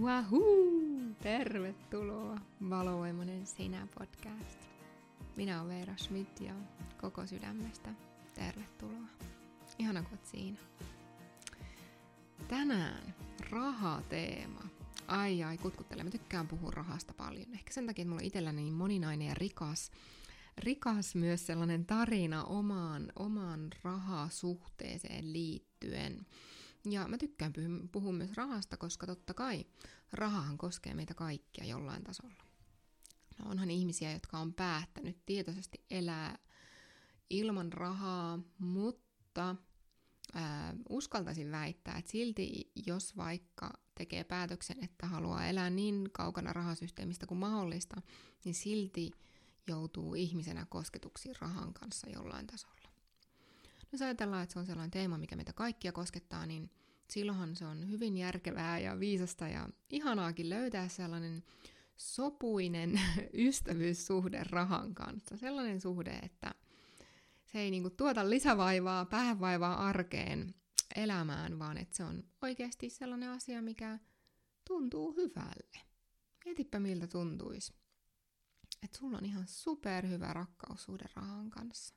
Wahoo! Tervetuloa Valovoimainen sinä podcast. Minä olen Veera Schmidt ja koko sydämestä tervetuloa. Ihana kun siinä. Tänään rahateema. Ai ai, kutkuttele. Mä tykkään puhua rahasta paljon. Ehkä sen takia, että mulla on itselläni niin moninainen ja rikas, rikas myös sellainen tarina omaan, omaan rahasuhteeseen liittyen. Ja mä tykkään puhua myös rahasta, koska totta kai rahahan koskee meitä kaikkia jollain tasolla. No onhan ihmisiä, jotka on päättänyt tietoisesti elää ilman rahaa, mutta ää, uskaltaisin väittää, että silti jos vaikka tekee päätöksen, että haluaa elää niin kaukana rahasysteemistä kuin mahdollista, niin silti joutuu ihmisenä kosketuksiin rahan kanssa jollain tasolla. Jos ajatellaan, että se on sellainen teema, mikä meitä kaikkia koskettaa, niin silloinhan se on hyvin järkevää ja viisasta ja ihanaakin löytää sellainen sopuinen ystävyyssuhde rahan kanssa. Sellainen suhde, että se ei niinku tuota lisävaivaa, päävaivaa arkeen elämään, vaan että se on oikeasti sellainen asia, mikä tuntuu hyvälle. Mietipä miltä tuntuisi. Että sulla on ihan superhyvä rakkaussuhde rahan kanssa.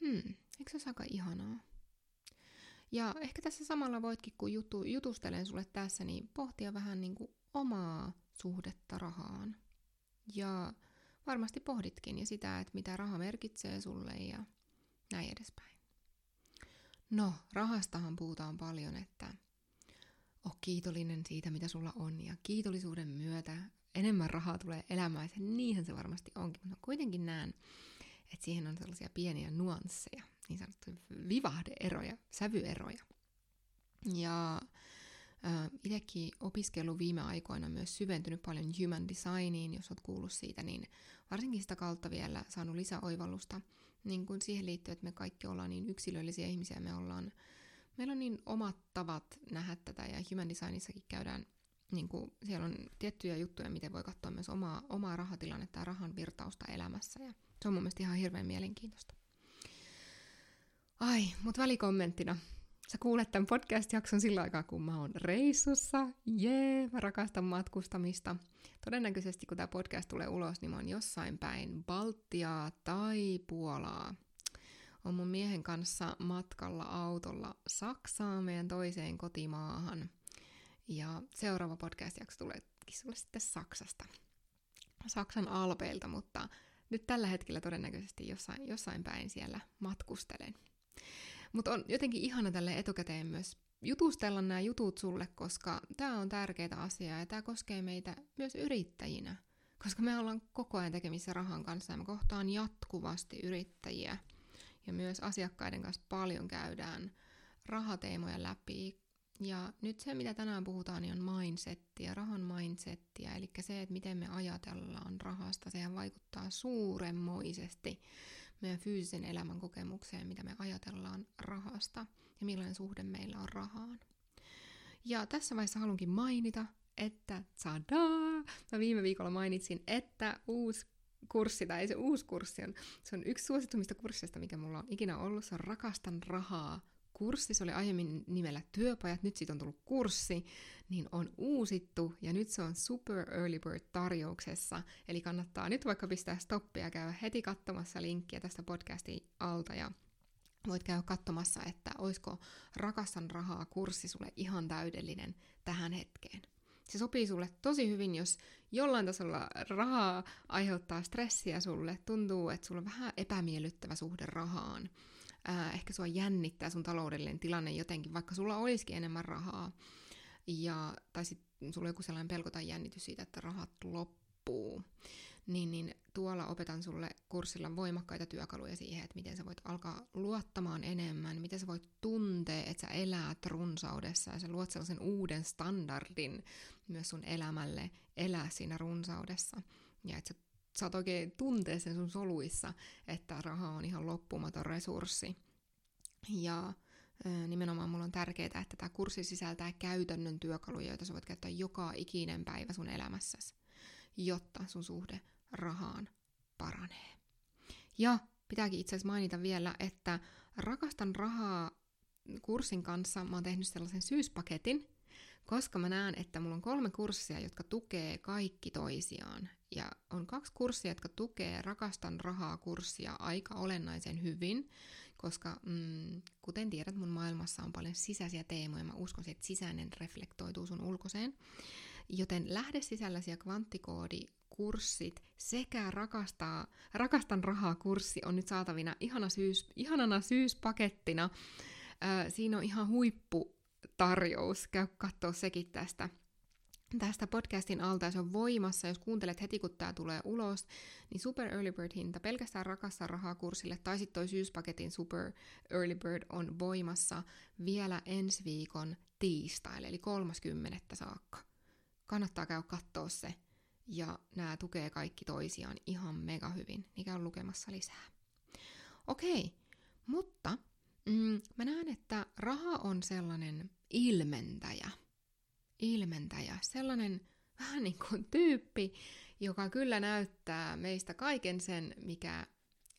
Hmm, eikö se aika ihanaa? Ja ehkä tässä samalla voitkin, kun jutu, jutustelen sulle tässä, niin pohtia vähän niin kuin omaa suhdetta rahaan. Ja varmasti pohditkin ja sitä, että mitä raha merkitsee sulle ja näin edespäin. No, rahastahan puhutaan paljon, että oh kiitollinen siitä, mitä sulla on, ja kiitollisuuden myötä enemmän rahaa tulee elämään, ja niinhän se varmasti onkin, mutta kuitenkin näen, että siihen on sellaisia pieniä nuansseja, niin sanottuja vivahdeeroja, sävyeroja. Ja äh, itsekin opiskellut viime aikoina myös syventynyt paljon human designiin, jos olet kuullut siitä, niin varsinkin sitä kautta vielä saanut lisäoivallusta niin kuin siihen liittyy, että me kaikki ollaan niin yksilöllisiä ihmisiä, me ollaan, meillä on niin omat tavat nähdä tätä ja human designissakin käydään niin kuin, siellä on tiettyjä juttuja, miten voi katsoa myös omaa, omaa rahatilannetta ja rahan virtausta elämässä. Ja se on mun mielestä ihan hirveän mielenkiintoista. Ai, mutta välikommenttina. Sä kuulet tämän podcast-jakson sillä aikaa, kun mä oon reissussa. Jee, mä rakastan matkustamista. Todennäköisesti, kun tämä podcast tulee ulos, niin mä oon jossain päin Baltiaa tai Puolaa. On mun miehen kanssa matkalla autolla Saksaan, meidän toiseen kotimaahan. Ja seuraava podcast-jakso tulee sulle sitten Saksasta. Saksan alpeilta, mutta nyt tällä hetkellä todennäköisesti jossain, jossain päin siellä matkustelen. Mutta on jotenkin ihana tälle etukäteen myös jutustella nämä jutut sulle, koska tämä on tärkeää asiaa ja tämä koskee meitä myös yrittäjinä. Koska me ollaan koko ajan tekemissä rahan kanssa ja me kohtaan jatkuvasti yrittäjiä ja myös asiakkaiden kanssa paljon käydään rahateemoja läpi. Ja nyt se, mitä tänään puhutaan, niin on mindsettiä, rahan mindsettiä, eli se, että miten me ajatellaan rahasta, sehän vaikuttaa suuremmoisesti meidän fyysisen elämän kokemukseen, mitä me ajatellaan rahasta ja millainen suhde meillä on rahaan. Ja tässä vaiheessa haluankin mainita, että tadaa! Mä viime viikolla mainitsin, että uusi kurssi, tai ei se uusi kurssi on, se on yksi suositummista kursseista, mikä mulla on ikinä ollut, se on Rakastan rahaa kurssi, se oli aiemmin nimellä työpajat, nyt siitä on tullut kurssi, niin on uusittu ja nyt se on Super Early Bird tarjouksessa, eli kannattaa nyt vaikka pistää stoppia ja käydä heti katsomassa linkkiä tästä podcastin alta ja voit käydä katsomassa, että olisiko Rakastan rahaa kurssi sulle ihan täydellinen tähän hetkeen. Se sopii sulle tosi hyvin, jos jollain tasolla rahaa aiheuttaa stressiä sulle, tuntuu, että sulla on vähän epämiellyttävä suhde rahaan ää, ehkä sua jännittää sun taloudellinen tilanne jotenkin, vaikka sulla olisikin enemmän rahaa, ja, tai sitten sulla on joku sellainen pelko tai jännitys siitä, että rahat loppuu, niin, niin tuolla opetan sulle kurssilla voimakkaita työkaluja siihen, että miten sä voit alkaa luottamaan enemmän, miten sä voit tuntea, että sä elät runsaudessa ja sä luot sellaisen uuden standardin myös sun elämälle elää siinä runsaudessa. Ja että sä saat oikein tuntea sen sun soluissa, että raha on ihan loppumaton resurssi. Ja nimenomaan mulla on tärkeää, että tämä kurssi sisältää käytännön työkaluja, joita sä voit käyttää joka ikinen päivä sun elämässäsi, jotta sun suhde rahaan paranee. Ja pitääkin itse asiassa mainita vielä, että rakastan rahaa kurssin kanssa mä oon tehnyt sellaisen syyspaketin, koska mä näen, että mulla on kolme kurssia, jotka tukee kaikki toisiaan. Ja on kaksi kurssia, jotka tukee Rakastan rahaa kurssia aika olennaisen hyvin, koska mm, kuten tiedät, mun maailmassa on paljon sisäisiä teemoja. Mä uskon, että sisäinen reflektoituu sun ulkoiseen. Joten lähde sisälläsi ja kvanttikoodi kurssit sekä rakastaa, rakastan rahaa kurssi on nyt saatavina ihana syys, ihanana syyspakettina. Ö, siinä on ihan huipputarjous, käy katsoa sekin tästä tästä podcastin alta se on voimassa, jos kuuntelet heti kun tämä tulee ulos, niin Super Early Bird hinta pelkästään rakassa rahaa kurssille tai sitten toi syyspaketin Super Early Bird on voimassa vielä ensi viikon tiistaille, eli 30. saakka. Kannattaa käydä katsoa se ja nämä tukee kaikki toisiaan ihan mega hyvin, niin käy lukemassa lisää. Okei, mutta mm, mä näen, että raha on sellainen ilmentäjä. Ilmentäjä, sellainen vähän niin kuin tyyppi, joka kyllä näyttää meistä kaiken sen, mikä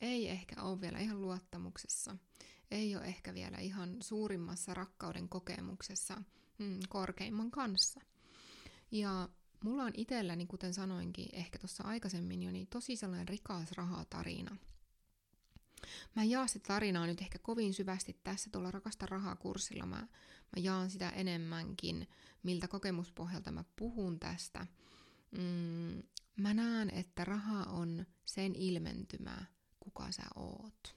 ei ehkä ole vielä ihan luottamuksessa, ei ole ehkä vielä ihan suurimmassa rakkauden kokemuksessa mm, korkeimman kanssa. Ja mulla on itselläni, kuten sanoinkin ehkä tuossa aikaisemmin jo, niin tosi sellainen rikas rahatarina. Mä en jaa sitä tarinaa nyt ehkä kovin syvästi tässä tuolla Rakasta rahaa kurssilla. Mä, mä jaan sitä enemmänkin, miltä kokemuspohjalta mä puhun tästä. Mm, mä näen, että raha on sen ilmentymä, kuka sä oot.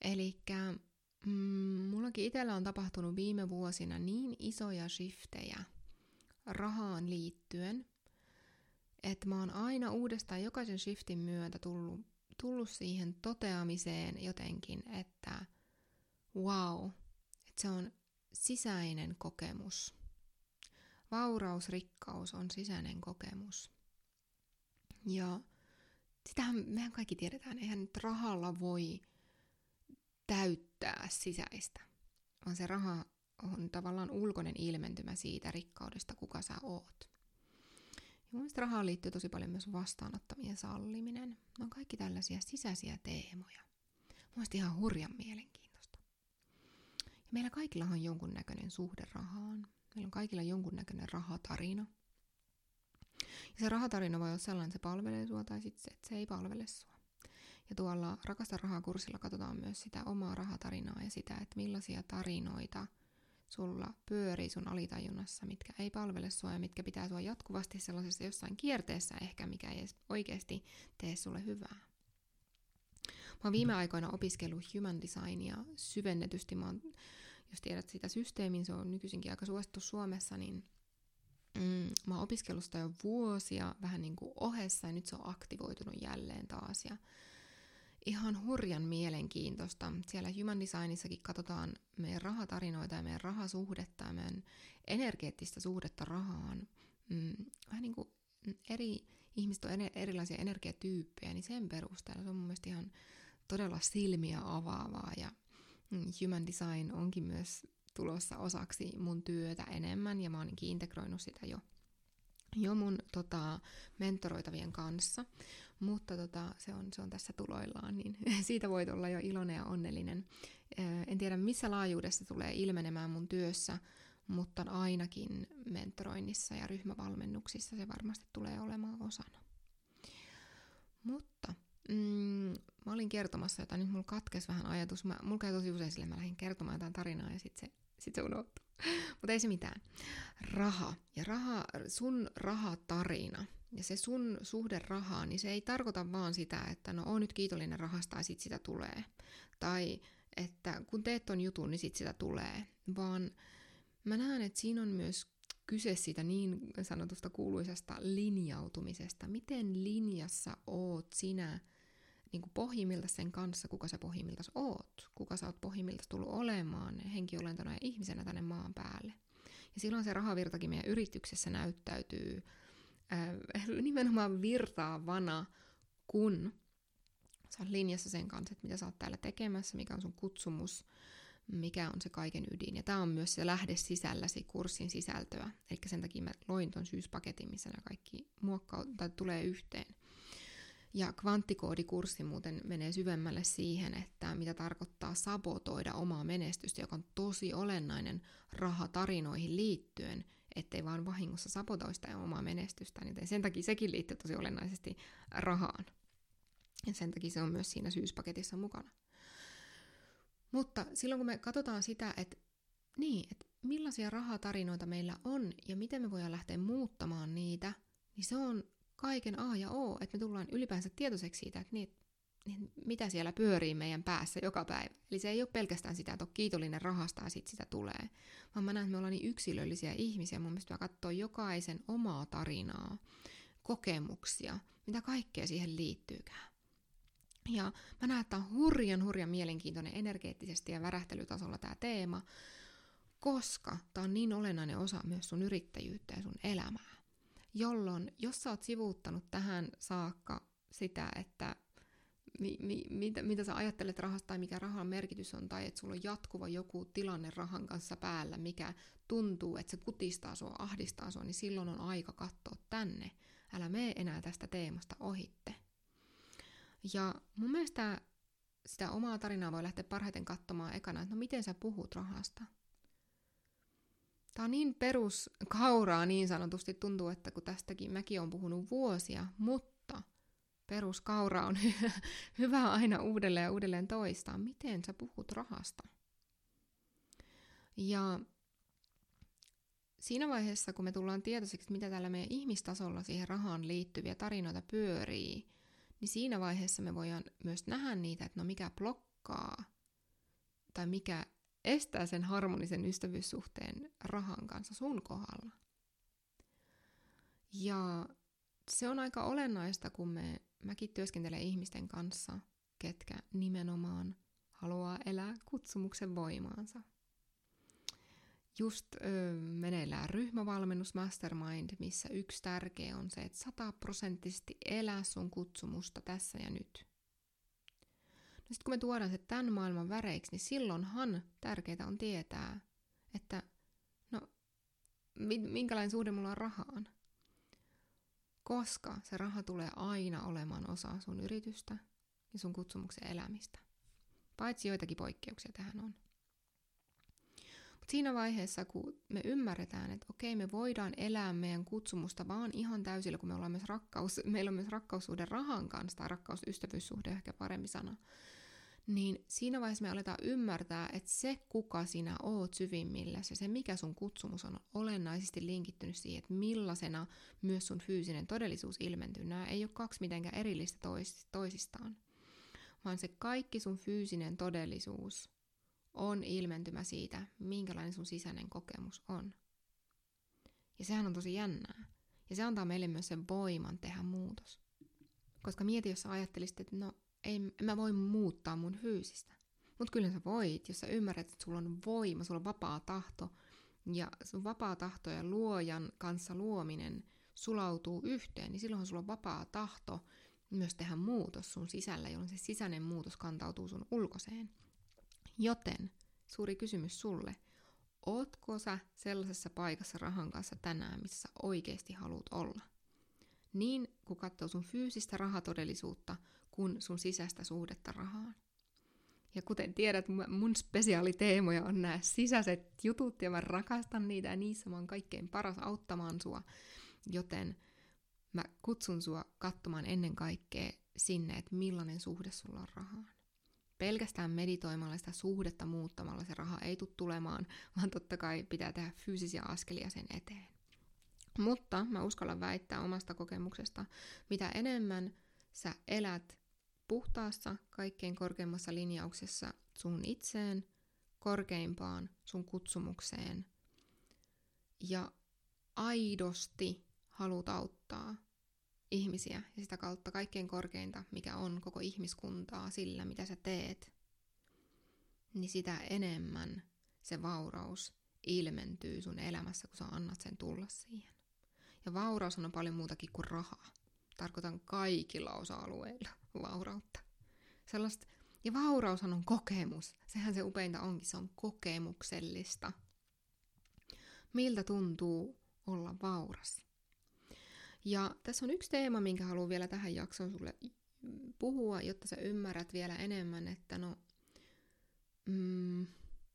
Eli mm, mullakin itsellä on tapahtunut viime vuosina niin isoja shiftejä – rahaan liittyen, että mä oon aina uudestaan jokaisen shiftin myötä tullut, tullut siihen toteamiseen jotenkin, että wow, että se on sisäinen kokemus. Vauraus, rikkaus on sisäinen kokemus. Ja sitähän mehän kaikki tiedetään, eihän nyt rahalla voi täyttää sisäistä, vaan se raha on tavallaan ulkoinen ilmentymä siitä rikkaudesta, kuka sä oot. Ja mun rahaan liittyy tosi paljon myös vastaanottamien salliminen. Ne on kaikki tällaisia sisäisiä teemoja. Mun ihan hurjan mielenkiintoista. Meillä kaikilla on jonkunnäköinen suhde rahaan. Meillä on kaikilla jonkunnäköinen rahatarina. Ja se rahatarina voi olla sellainen, että se palvelee sua tai sitten se, se ei palvele sua. Ja tuolla Rakasta rahaa kurssilla katsotaan myös sitä omaa rahatarinaa ja sitä, että millaisia tarinoita – sulla pyörii sun alitajunnassa, mitkä ei palvele sua ja mitkä pitää sua jatkuvasti sellaisessa jossain kierteessä ehkä, mikä ei edes oikeasti tee sulle hyvää. Mä oon viime aikoina opiskellut human designia syvennetysti. Mä oon, jos tiedät sitä systeemin, se on nykyisinkin aika suosittu Suomessa, niin mm, mä oon opiskellut sitä jo vuosia vähän niin kuin ohessa ja nyt se on aktivoitunut jälleen taas. Ja ihan hurjan mielenkiintoista. Siellä Human Designissakin katsotaan meidän rahatarinoita ja meidän rahasuhdetta ja meidän energeettistä suhdetta rahaan. Mm, vähän niin kuin eri ihmiset on erilaisia energiatyyppejä, niin sen perusteella se on mun mielestä ihan todella silmiä avaavaa ja Human Design onkin myös tulossa osaksi mun työtä enemmän ja mä oon integroinut sitä jo, jo mun tota, mentoroitavien kanssa. Mutta tota, se, on, se on tässä tuloillaan, niin siitä voit olla jo iloinen ja onnellinen. En tiedä missä laajuudessa tulee ilmenemään mun työssä, mutta ainakin mentoroinnissa ja ryhmävalmennuksissa se varmasti tulee olemaan osana. Mutta mm, mä olin kertomassa jotain, nyt mulla katkesi vähän ajatus. Mä, mulla käy tosi usein sille, mä lähdin kertomaan jotain tarinaa ja sitten se, sit se unohtuu. Mutta ei se mitään. Raha ja raha, sun rahatarina ja se sun suhde rahaan, niin se ei tarkoita vaan sitä, että no on nyt kiitollinen rahasta ja sit sitä tulee. Tai että kun teet ton jutun, niin sit sitä tulee. Vaan mä näen, että siinä on myös kyse siitä niin sanotusta kuuluisesta linjautumisesta. Miten linjassa oot sinä niin kuin pohjimmilta sen kanssa, kuka sä pohjimmilta oot, kuka sä oot pohjimmilta tullut olemaan henkiolentona ja ihmisenä tänne maan päälle. Ja silloin se rahavirtakin meidän yrityksessä näyttäytyy äh, nimenomaan virtaavana, kun sä oot linjassa sen kanssa, että mitä sä oot täällä tekemässä, mikä on sun kutsumus, mikä on se kaiken ydin. Ja tämä on myös se lähde sisälläsi kurssin sisältöä. Eli sen takia mä loin ton syyspaketin, missä nämä kaikki muokkau- tai tulee yhteen. Ja kvanttikoodikurssi muuten menee syvemmälle siihen, että mitä tarkoittaa sabotoida omaa menestystä, joka on tosi olennainen rahatarinoihin liittyen, ettei vaan vahingossa sabotoista omaa menestystä. Joten sen takia sekin liittyy tosi olennaisesti rahaan. Ja sen takia se on myös siinä syyspaketissa mukana. Mutta silloin kun me katsotaan sitä, että niin, että millaisia rahatarinoita meillä on ja miten me voidaan lähteä muuttamaan niitä, niin se on kaiken A ja O, että me tullaan ylipäänsä tietoiseksi siitä, että niin, niin mitä siellä pyörii meidän päässä joka päivä. Eli se ei ole pelkästään sitä, että on kiitollinen rahasta ja sitten sitä tulee, vaan mä näen, että me ollaan niin yksilöllisiä ihmisiä. Mun mielestä katsoa jokaisen omaa tarinaa, kokemuksia, mitä kaikkea siihen liittyykään. Ja mä näen, että on hurjan, hurjan mielenkiintoinen energeettisesti ja värähtelytasolla tämä teema, koska tämä on niin olennainen osa myös sun yrittäjyyttä ja sun elämää. Jolloin, jos sä oot sivuuttanut tähän saakka sitä, että mi, mi, mitä, mitä sä ajattelet rahasta tai mikä rahan merkitys on, tai että sulla on jatkuva joku tilanne rahan kanssa päällä, mikä tuntuu, että se kutistaa sua, ahdistaa sua, niin silloin on aika katsoa tänne. Älä mene enää tästä teemasta ohitte. Ja mun mielestä sitä omaa tarinaa voi lähteä parhaiten katsomaan ekana, että no miten sä puhut rahasta. Tämä on niin peruskauraa niin sanotusti, tuntuu, että kun tästäkin mäkin on puhunut vuosia, mutta peruskaura on hyvä aina uudelleen ja uudelleen toistaa. Miten sä puhut rahasta? Ja siinä vaiheessa, kun me tullaan tietoiseksi, mitä täällä meidän ihmistasolla siihen rahaan liittyviä tarinoita pyörii, niin siinä vaiheessa me voidaan myös nähdä niitä, että no mikä blokkaa tai mikä estää sen harmonisen ystävyyssuhteen rahan kanssa sun kohdalla. Ja se on aika olennaista, kun me, mäkin työskentelen ihmisten kanssa, ketkä nimenomaan haluaa elää kutsumuksen voimaansa. Just ö, meneillään ryhmävalmennus Mastermind, missä yksi tärkeä on se, että sataprosenttisesti elää sun kutsumusta tässä ja nyt. Sitten kun me tuodaan se tämän maailman väreiksi, niin silloinhan tärkeää on tietää, että no, minkälainen suhde mulla on rahaan. Koska se raha tulee aina olemaan osa sun yritystä ja sun kutsumuksen elämistä. Paitsi joitakin poikkeuksia tähän on. Mutta siinä vaiheessa, kun me ymmärretään, että okei, me voidaan elää meidän kutsumusta vaan ihan täysillä, kun me ollaan myös rakkaus, meillä on myös rakkaussuhde rahan kanssa, tai rakkausystävyyssuhde ehkä parempi sana, niin siinä vaiheessa me aletaan ymmärtää, että se, kuka sinä oot syvimmillä, ja se, mikä sun kutsumus on, olennaisesti linkittynyt siihen, että millaisena myös sun fyysinen todellisuus ilmentyy. Nämä ei ole kaksi mitenkään erillistä toisistaan, vaan se kaikki sun fyysinen todellisuus on ilmentymä siitä, minkälainen sun sisäinen kokemus on. Ja sehän on tosi jännää. Ja se antaa meille myös sen voiman tehdä muutos. Koska mieti, jos sä ajattelisit, että no ei, mä voi muuttaa mun fyysistä. Mutta kyllä sä voit, jos sä ymmärrät, että sulla on voima, sulla on vapaa tahto, ja sun vapaa tahto ja luojan kanssa luominen sulautuu yhteen, niin silloin sulla on vapaa tahto myös tehdä muutos sun sisällä, jolloin se sisäinen muutos kantautuu sun ulkoseen. Joten suuri kysymys sulle, ootko sä sellaisessa paikassa rahan kanssa tänään, missä oikeasti haluat olla? Niin kun katsoo sun fyysistä rahatodellisuutta, kuin sun sisäistä suhdetta rahaan. Ja kuten tiedät, mun spesiaaliteemoja on nämä sisäiset jutut ja mä rakastan niitä ja niissä mä oon kaikkein paras auttamaan sua. Joten mä kutsun sua katsomaan ennen kaikkea sinne, että millainen suhde sulla on rahaan. Pelkästään meditoimalla sitä suhdetta muuttamalla se raha ei tule tulemaan, vaan totta kai pitää tehdä fyysisiä askelia sen eteen. Mutta mä uskallan väittää omasta kokemuksesta, mitä enemmän sä elät puhtaassa, kaikkein korkeimmassa linjauksessa sun itseen, korkeimpaan sun kutsumukseen ja aidosti haluat auttaa ihmisiä ja sitä kautta kaikkein korkeinta, mikä on koko ihmiskuntaa sillä, mitä sä teet, niin sitä enemmän se vauraus ilmentyy sun elämässä, kun sä annat sen tulla siihen. Ja vauraus on paljon muutakin kuin rahaa. Tarkoitan kaikilla osa-alueilla vaurautta. Sellaista, ja vauraushan on kokemus. Sehän se upeinta onkin, se on kokemuksellista. Miltä tuntuu olla vauras? Ja tässä on yksi teema, minkä haluan vielä tähän jaksoon sulle puhua, jotta sä ymmärrät vielä enemmän, että no, mm,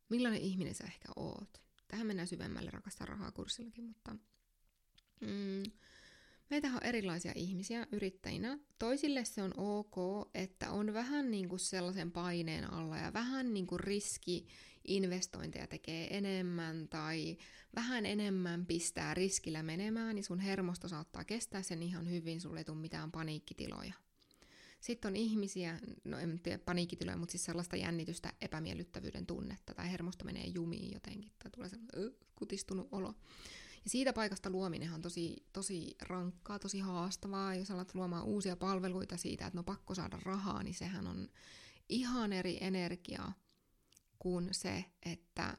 millainen ihminen sä ehkä oot. Tähän mennään syvemmälle rakasta rahaa kurssillakin, mutta mm, Meitä on erilaisia ihmisiä yrittäjinä. Toisille se on ok, että on vähän niin kuin sellaisen paineen alla ja vähän niin kuin riski investointeja tekee enemmän tai vähän enemmän pistää riskillä menemään, niin sun hermosto saattaa kestää sen ihan hyvin, sulle ei tule mitään paniikkitiloja. Sitten on ihmisiä, no en tiedä paniikkitiloja, mutta siis sellaista jännitystä, epämiellyttävyyden tunnetta tai hermosto menee jumiin jotenkin tai tulee sellainen kutistunut olo. Siitä paikasta luominen on tosi, tosi rankkaa, tosi haastavaa. Jos alat luomaan uusia palveluita siitä, että no pakko saada rahaa, niin sehän on ihan eri energiaa kuin se, että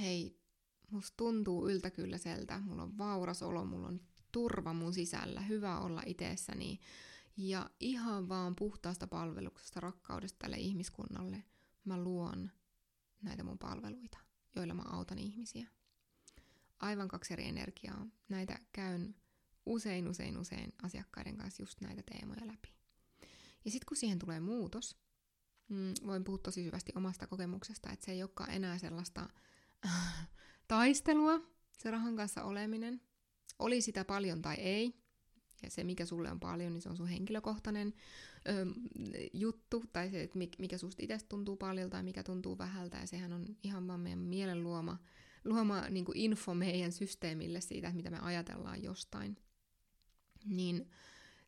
hei, musta tuntuu yltäkylläiseltä, mulla on vauras olo, mulla on turva mun sisällä, hyvä olla itsessäni ja ihan vaan puhtaasta palveluksesta, rakkaudesta tälle ihmiskunnalle mä luon näitä mun palveluita, joilla mä autan ihmisiä aivan kaksi eri energiaa. Näitä käyn usein, usein, usein asiakkaiden kanssa just näitä teemoja läpi. Ja sitten kun siihen tulee muutos, mm, voin puhua tosi syvästi omasta kokemuksesta, että se ei olekaan enää sellaista äh, taistelua, se rahan kanssa oleminen. Oli sitä paljon tai ei, ja se mikä sulle on paljon, niin se on sun henkilökohtainen ö, juttu, tai se, että mikä susta itse tuntuu paljon tai mikä tuntuu vähältä, ja sehän on ihan vaan meidän mielen luoma luoma niin kuin info meidän systeemille siitä, mitä me ajatellaan jostain, niin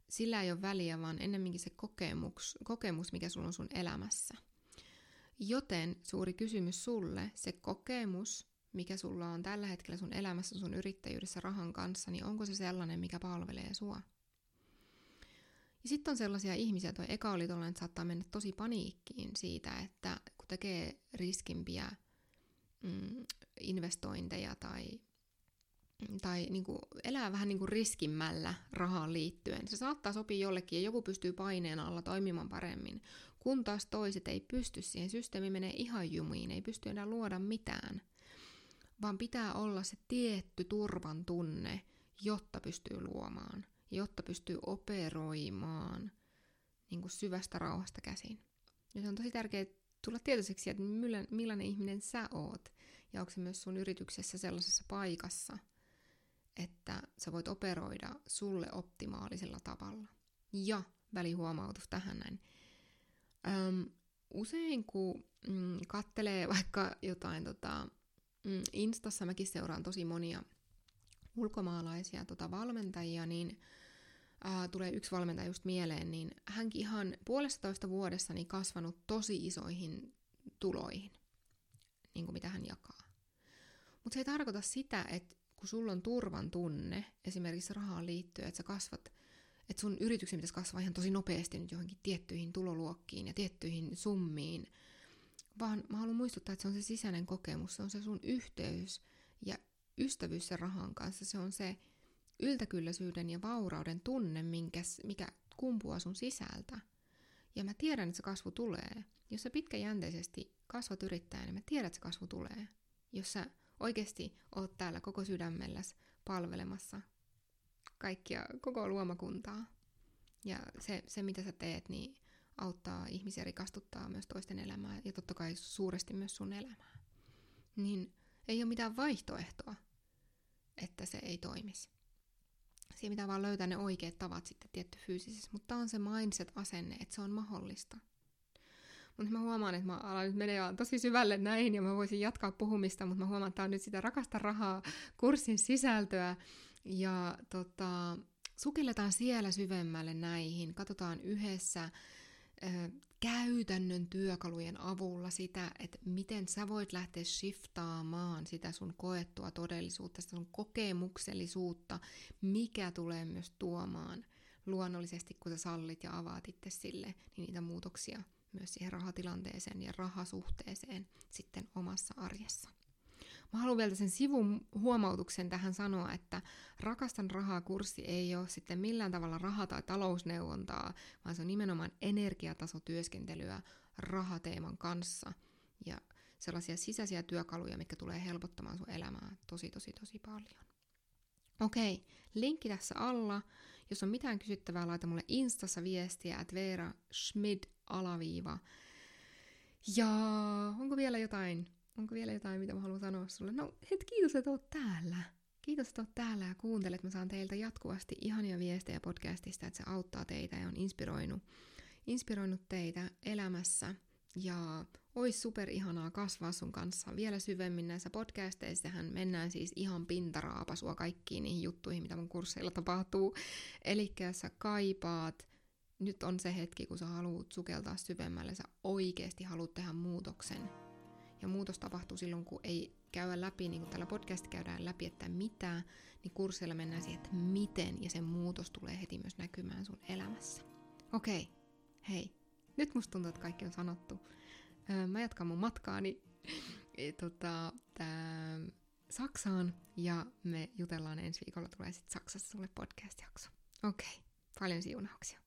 sillä ei ole väliä, vaan ennemminkin se kokemus, kokemus, mikä sulla on sun elämässä. Joten suuri kysymys sulle, se kokemus, mikä sulla on tällä hetkellä sun elämässä, sun yrittäjyydessä rahan kanssa, niin onko se sellainen, mikä palvelee sua? Ja sitten on sellaisia ihmisiä, toi eka oli tollainen, että saattaa mennä tosi paniikkiin siitä, että kun tekee riskimpiä mm, investointeja tai, tai niin kuin elää vähän niin kuin riskimmällä rahaan liittyen. Se saattaa sopia jollekin ja joku pystyy paineen alla toimimaan paremmin, kun taas toiset ei pysty siihen. Systeemi menee ihan jumiin, ei pysty enää luoda mitään. Vaan pitää olla se tietty turvan tunne, jotta pystyy luomaan, jotta pystyy operoimaan niin kuin syvästä rauhasta käsin. Ja se on tosi tärkeää tulla tietoiseksi, että millainen ihminen sä oot. Ja onko se myös sun yrityksessä sellaisessa paikassa, että sä voit operoida sulle optimaalisella tavalla. Ja välihuomautus tähän näin. Öm, usein kun mm, kattelee vaikka jotain tota, mm, Instassa, mäkin seuraan tosi monia ulkomaalaisia tota, valmentajia, niin ää, tulee yksi valmentaja just mieleen, niin hänkin ihan puolestatoista vuodessa niin kasvanut tosi isoihin tuloihin, niin kuin mitä hän jakaa. Mutta se ei tarkoita sitä, että kun sulla on turvan tunne esimerkiksi rahaan liittyen, että sä kasvat, että sun yrityksen pitäisi kasvaa ihan tosi nopeasti nyt johonkin tiettyihin tuloluokkiin ja tiettyihin summiin, vaan mä haluan muistuttaa, että se on se sisäinen kokemus, se on se sun yhteys ja ystävyys sen rahan kanssa, se on se yltäkylläisyyden ja vaurauden tunne, minkä, mikä kumpuaa sun sisältä. Ja mä tiedän, että se kasvu tulee. Jos sä pitkäjänteisesti kasvat yrittäjänä, niin mä tiedän, että se kasvu tulee. Jos sä oikeasti oot täällä koko sydämelläs palvelemassa kaikkia, koko luomakuntaa. Ja se, se, mitä sä teet, niin auttaa ihmisiä rikastuttaa myös toisten elämää ja totta kai suuresti myös sun elämää. Niin ei ole mitään vaihtoehtoa, että se ei toimisi. Siinä pitää vaan löytää ne oikeat tavat sitten tietty fyysisesti, mutta on se mindset-asenne, että se on mahdollista. Mutta mä huomaan, että mä alan nyt menee tosi syvälle näihin ja mä voisin jatkaa puhumista, mutta mä huomaan, että tämä on nyt sitä rakasta rahaa kurssin sisältöä. Ja tota, sukelletaan siellä syvemmälle näihin, katsotaan yhdessä käytännön työkalujen avulla sitä, että miten sä voit lähteä shiftaamaan sitä sun koettua todellisuutta, sitä sun kokemuksellisuutta, mikä tulee myös tuomaan luonnollisesti, kun sä sallit ja avaat itse sille, niin niitä muutoksia myös siihen rahatilanteeseen ja rahasuhteeseen sitten omassa arjessa. Mä haluan vielä sen sivun huomautuksen tähän sanoa, että Rakastan rahaa kurssi ei ole sitten millään tavalla raha- tai talousneuvontaa, vaan se on nimenomaan energiatasotyöskentelyä rahateeman kanssa ja sellaisia sisäisiä työkaluja, mitkä tulee helpottamaan sun elämää tosi tosi tosi paljon. Okei, linkki tässä alla. Jos on mitään kysyttävää, laita mulle Instassa viestiä, että Veera Schmid alaviiva. Ja onko vielä jotain, onko vielä jotain, mitä mä haluan sanoa sulle? No, het kiitos, että oot täällä. Kiitos, että oot täällä ja kuuntelet. Mä saan teiltä jatkuvasti ihania viestejä podcastista, että se auttaa teitä ja on inspiroinut, inspiroinut teitä elämässä. Ja Ois super ihanaa kasvaa sun kanssa vielä syvemmin näissä podcasteissa. Hän mennään siis ihan pintaraapasua kaikkiin niihin juttuihin, mitä mun kursseilla tapahtuu. Eli sä kaipaat, nyt on se hetki, kun sä haluat sukeltaa syvemmälle, sä oikeasti haluat tehdä muutoksen. Ja muutos tapahtuu silloin, kun ei käydä läpi, niin kuin tällä podcast käydään läpi, että mitä, niin kursseilla mennään siihen, että miten, ja se muutos tulee heti myös näkymään sun elämässä. Okei, okay. hei, nyt musta tuntuu, että kaikki on sanottu mä jatkan mun matkaani e, tota, tää, Saksaan ja me jutellaan ensi viikolla tulee sitten Saksassa sulle podcast-jakso. Okei, okay. paljon siunauksia.